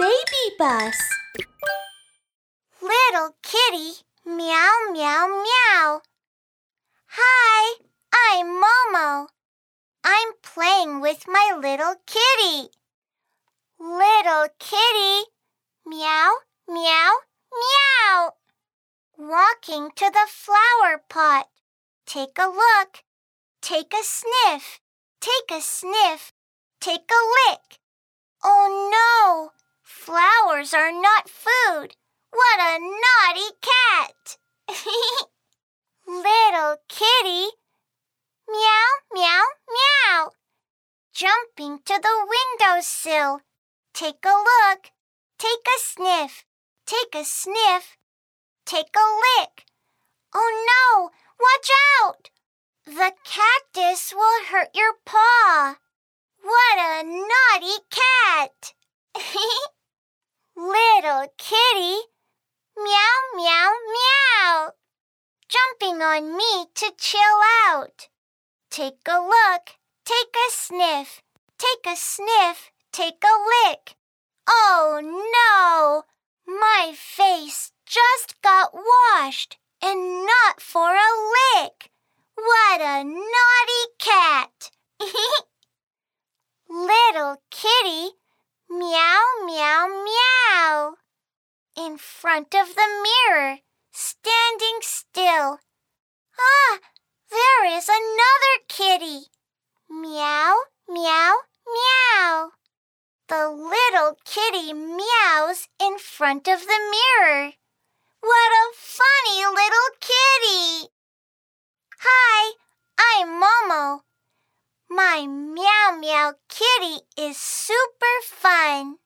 Baby Bus. Little kitty, meow, meow, meow. Hi, I'm Momo. I'm playing with my little kitty. Little kitty, meow, meow, meow. Walking to the flower pot. Take a look. Take a sniff. Take a sniff. Take a lick. Oh no! Flowers are not food. What a naughty cat! Little kitty, meow, meow, meow. Jumping to the windowsill. Take a look. Take a sniff. Take a sniff. Take a lick. Oh no! Watch out! The cactus will hurt your paw. What a naughty cat! Little kitty, meow, meow, meow. Jumping on me to chill out. Take a look, take a sniff, take a sniff, take a lick. Oh no! My face just got washed and not for a lick. What a naughty cat! Little kitty, meow, meow, meow. In front of the mirror, standing still. Ah, there is another kitty. Meow, meow, meow. The little kitty meows in front of the mirror. What a funny little kitty! Hi, I'm Momo. My meow meow kitty is super fun.